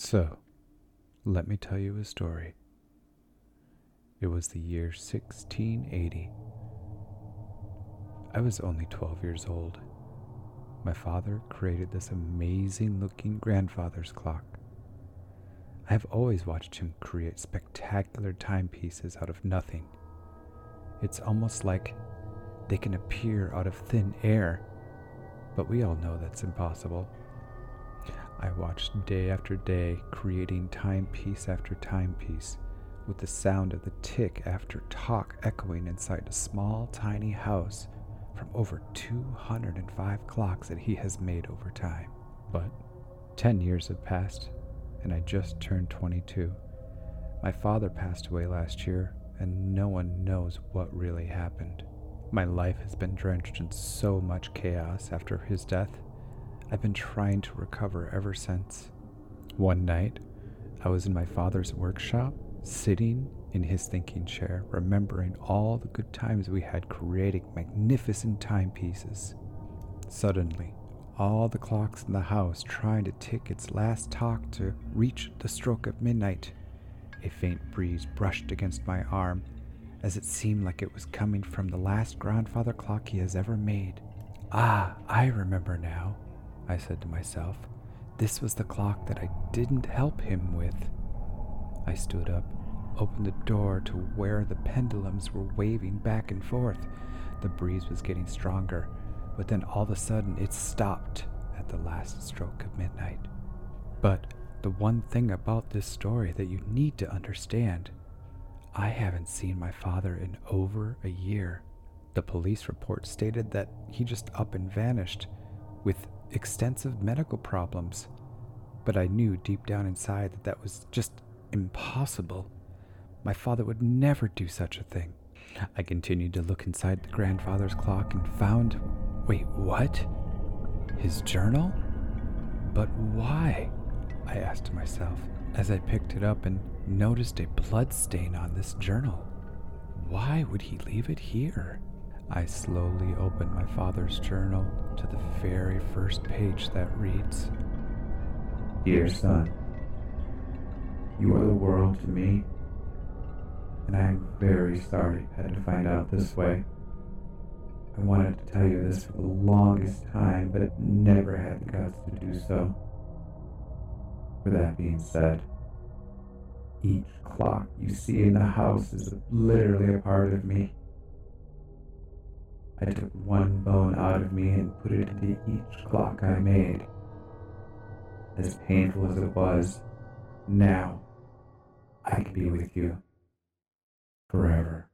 So, let me tell you a story. It was the year 1680. I was only 12 years old. My father created this amazing looking grandfather's clock. I have always watched him create spectacular timepieces out of nothing. It's almost like they can appear out of thin air, but we all know that's impossible. I watched day after day creating timepiece after timepiece with the sound of the tick after talk echoing inside a small, tiny house from over 205 clocks that he has made over time. But 10 years have passed, and I just turned 22. My father passed away last year, and no one knows what really happened. My life has been drenched in so much chaos after his death. I've been trying to recover ever since. One night, I was in my father's workshop, sitting in his thinking chair, remembering all the good times we had creating magnificent timepieces. Suddenly, all the clocks in the house trying to tick its last talk to reach the stroke of midnight. A faint breeze brushed against my arm, as it seemed like it was coming from the last grandfather clock he has ever made. Ah, I remember now, I said to myself. This was the clock that I didn't help him with. I stood up, opened the door to where the pendulums were waving back and forth. The breeze was getting stronger, but then all of a sudden it stopped at the last stroke of midnight. But the one thing about this story that you need to understand I haven't seen my father in over a year. The police report stated that he just up and vanished with extensive medical problems. But I knew deep down inside that that was just impossible. My father would never do such a thing. I continued to look inside the grandfather's clock and found wait, what? His journal? But why? I asked myself as I picked it up and noticed a blood stain on this journal. Why would he leave it here? I slowly open my father's journal to the very first page that reads Dear son, you are the world to me, and I am very sorry I had to find out this way. I wanted to tell you this for the longest time, but never had the guts to do so. With that being said, each clock you see in the house is literally a part of me. I took one bone out of me and put it into each clock I made. As painful as it was, now I can be with you forever.